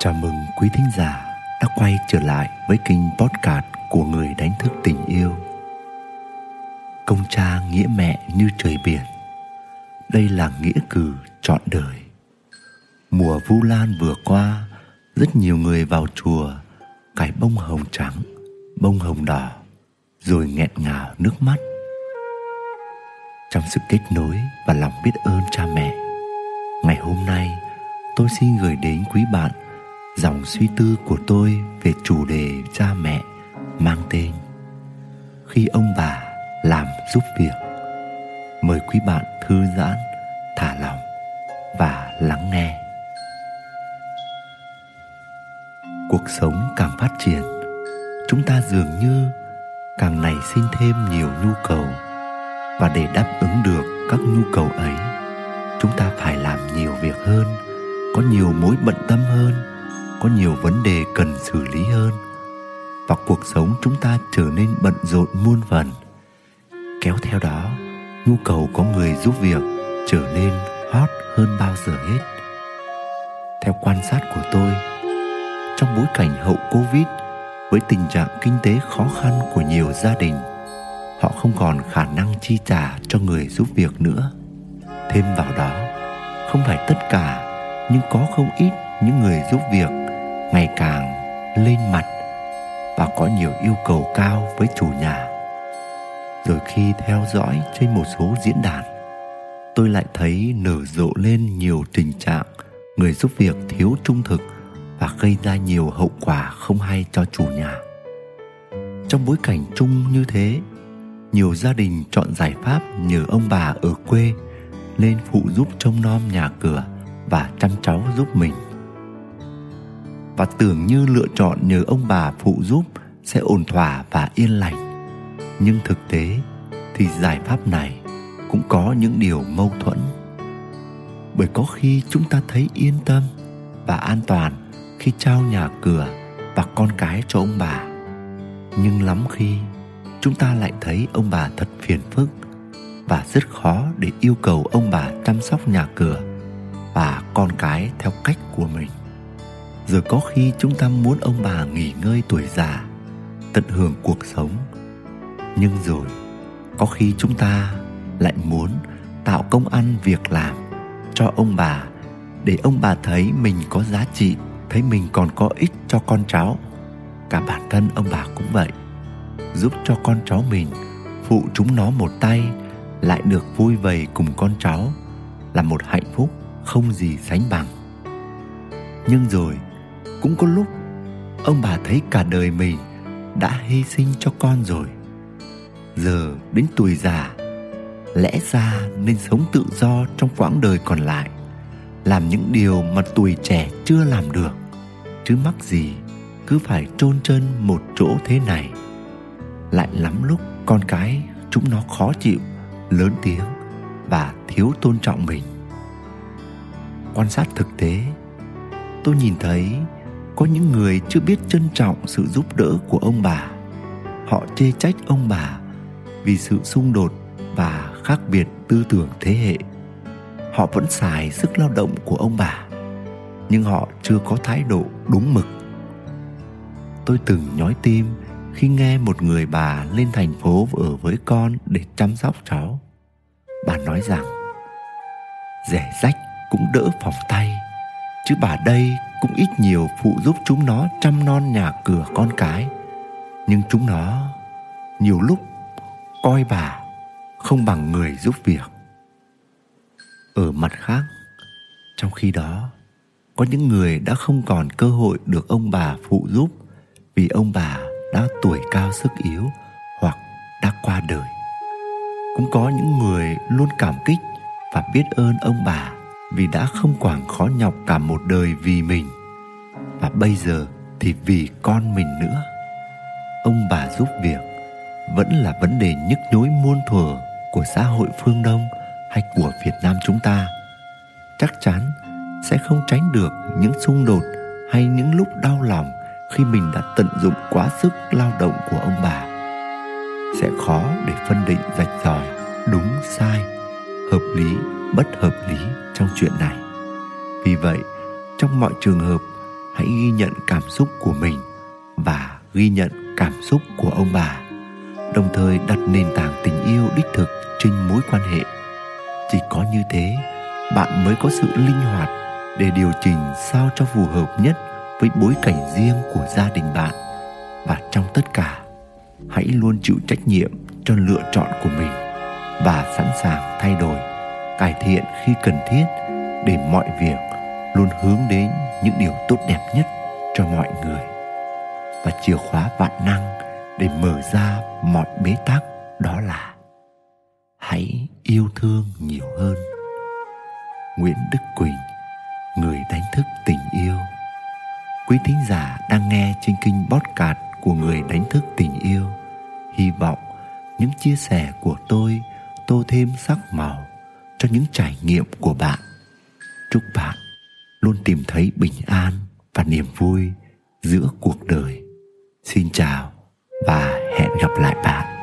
Chào mừng quý thính giả đã quay trở lại với kênh podcast của người đánh thức tình yêu. Công cha nghĩa mẹ như trời biển. Đây là nghĩa cử trọn đời. Mùa Vu Lan vừa qua, rất nhiều người vào chùa cài bông hồng trắng, bông hồng đỏ, rồi nghẹn ngào nước mắt. Trong sự kết nối và lòng biết ơn cha mẹ, ngày hôm nay tôi xin gửi đến quý bạn dòng suy tư của tôi về chủ đề cha mẹ mang tên khi ông bà làm giúp việc, mời quý bạn thư giãn, thả lòng và lắng nghe. Cuộc sống càng phát triển, chúng ta dường như càng nảy sinh thêm nhiều nhu cầu. Và để đáp ứng được các nhu cầu ấy, chúng ta phải làm nhiều việc hơn, có nhiều mối bận tâm hơn có nhiều vấn đề cần xử lý hơn. Và cuộc sống chúng ta trở nên bận rộn muôn phần. Kéo theo đó, nhu cầu có người giúp việc trở nên hot hơn bao giờ hết. Theo quan sát của tôi, trong bối cảnh hậu covid, với tình trạng kinh tế khó khăn của nhiều gia đình, họ không còn khả năng chi trả cho người giúp việc nữa. Thêm vào đó, không phải tất cả, nhưng có không ít những người giúp việc ngày càng lên mặt và có nhiều yêu cầu cao với chủ nhà. Rồi khi theo dõi trên một số diễn đàn, tôi lại thấy nở rộ lên nhiều tình trạng người giúp việc thiếu trung thực và gây ra nhiều hậu quả không hay cho chủ nhà. Trong bối cảnh chung như thế, nhiều gia đình chọn giải pháp nhờ ông bà ở quê lên phụ giúp trông nom nhà cửa và chăm cháu giúp mình và tưởng như lựa chọn nhờ ông bà phụ giúp sẽ ổn thỏa và yên lành. Nhưng thực tế thì giải pháp này cũng có những điều mâu thuẫn. Bởi có khi chúng ta thấy yên tâm và an toàn khi trao nhà cửa và con cái cho ông bà. Nhưng lắm khi chúng ta lại thấy ông bà thật phiền phức và rất khó để yêu cầu ông bà chăm sóc nhà cửa và con cái theo cách của mình rồi có khi chúng ta muốn ông bà nghỉ ngơi tuổi già, tận hưởng cuộc sống. Nhưng rồi, có khi chúng ta lại muốn tạo công ăn việc làm cho ông bà để ông bà thấy mình có giá trị, thấy mình còn có ích cho con cháu. Cả bản thân ông bà cũng vậy, giúp cho con cháu mình, phụ chúng nó một tay lại được vui vầy cùng con cháu là một hạnh phúc không gì sánh bằng. Nhưng rồi cũng có lúc, ông bà thấy cả đời mình đã hy sinh cho con rồi. Giờ đến tuổi già, lẽ ra nên sống tự do trong quãng đời còn lại, làm những điều mà tuổi trẻ chưa làm được. Chứ mắc gì cứ phải chôn chân một chỗ thế này. Lại lắm lúc con cái chúng nó khó chịu, lớn tiếng và thiếu tôn trọng mình. Quan sát thực tế, tôi nhìn thấy có những người chưa biết trân trọng sự giúp đỡ của ông bà. Họ chê trách ông bà vì sự xung đột và khác biệt tư tưởng thế hệ. Họ vẫn xài sức lao động của ông bà, nhưng họ chưa có thái độ đúng mực. Tôi từng nhói tim khi nghe một người bà lên thành phố ở với con để chăm sóc cháu. Bà nói rằng, rẻ rách cũng đỡ phòng tay chứ bà đây cũng ít nhiều phụ giúp chúng nó chăm non nhà cửa con cái. Nhưng chúng nó nhiều lúc coi bà không bằng người giúp việc. Ở mặt khác, trong khi đó, có những người đã không còn cơ hội được ông bà phụ giúp vì ông bà đã tuổi cao sức yếu hoặc đã qua đời. Cũng có những người luôn cảm kích và biết ơn ông bà vì đã không quản khó nhọc cả một đời vì mình. Và bây giờ thì vì con mình nữa. Ông bà giúp việc vẫn là vấn đề nhức nhối muôn thuở của xã hội phương đông hay của việt nam chúng ta. Chắc chắn sẽ không tránh được những xung đột hay những lúc đau lòng khi mình đã tận dụng quá sức lao động của ông bà. Sẽ khó để phân định rạch ròi đúng, sai, hợp lý bất hợp lý trong chuyện này. Vì vậy, trong mọi trường hợp, hãy ghi nhận cảm xúc của mình và ghi nhận cảm xúc của ông bà, đồng thời đặt nền tảng tình yêu đích thực trên mối quan hệ. Chỉ có như thế, bạn mới có sự linh hoạt để điều chỉnh sao cho phù hợp nhất với bối cảnh riêng của gia đình bạn. Và trong tất cả, hãy luôn chịu trách nhiệm cho lựa chọn của mình và sẵn sàng thay đổi cải thiện khi cần thiết để mọi việc luôn hướng đến những điều tốt đẹp nhất cho mọi người và chìa khóa vạn năng để mở ra mọi bế tắc, đó là hãy yêu thương nhiều hơn. Nguyễn đức quỳnh, người đánh thức tình yêu. Quý thính giả đang nghe trên kênh podcast của người đánh thức tình yêu, hy vọng những chia sẻ của tôi tô thêm sắc màu cho những trải nghiệm của bạn. Chúc bạn luôn tìm thấy bình an và niềm vui giữa cuộc đời. Xin chào và hẹn gặp lại bạn.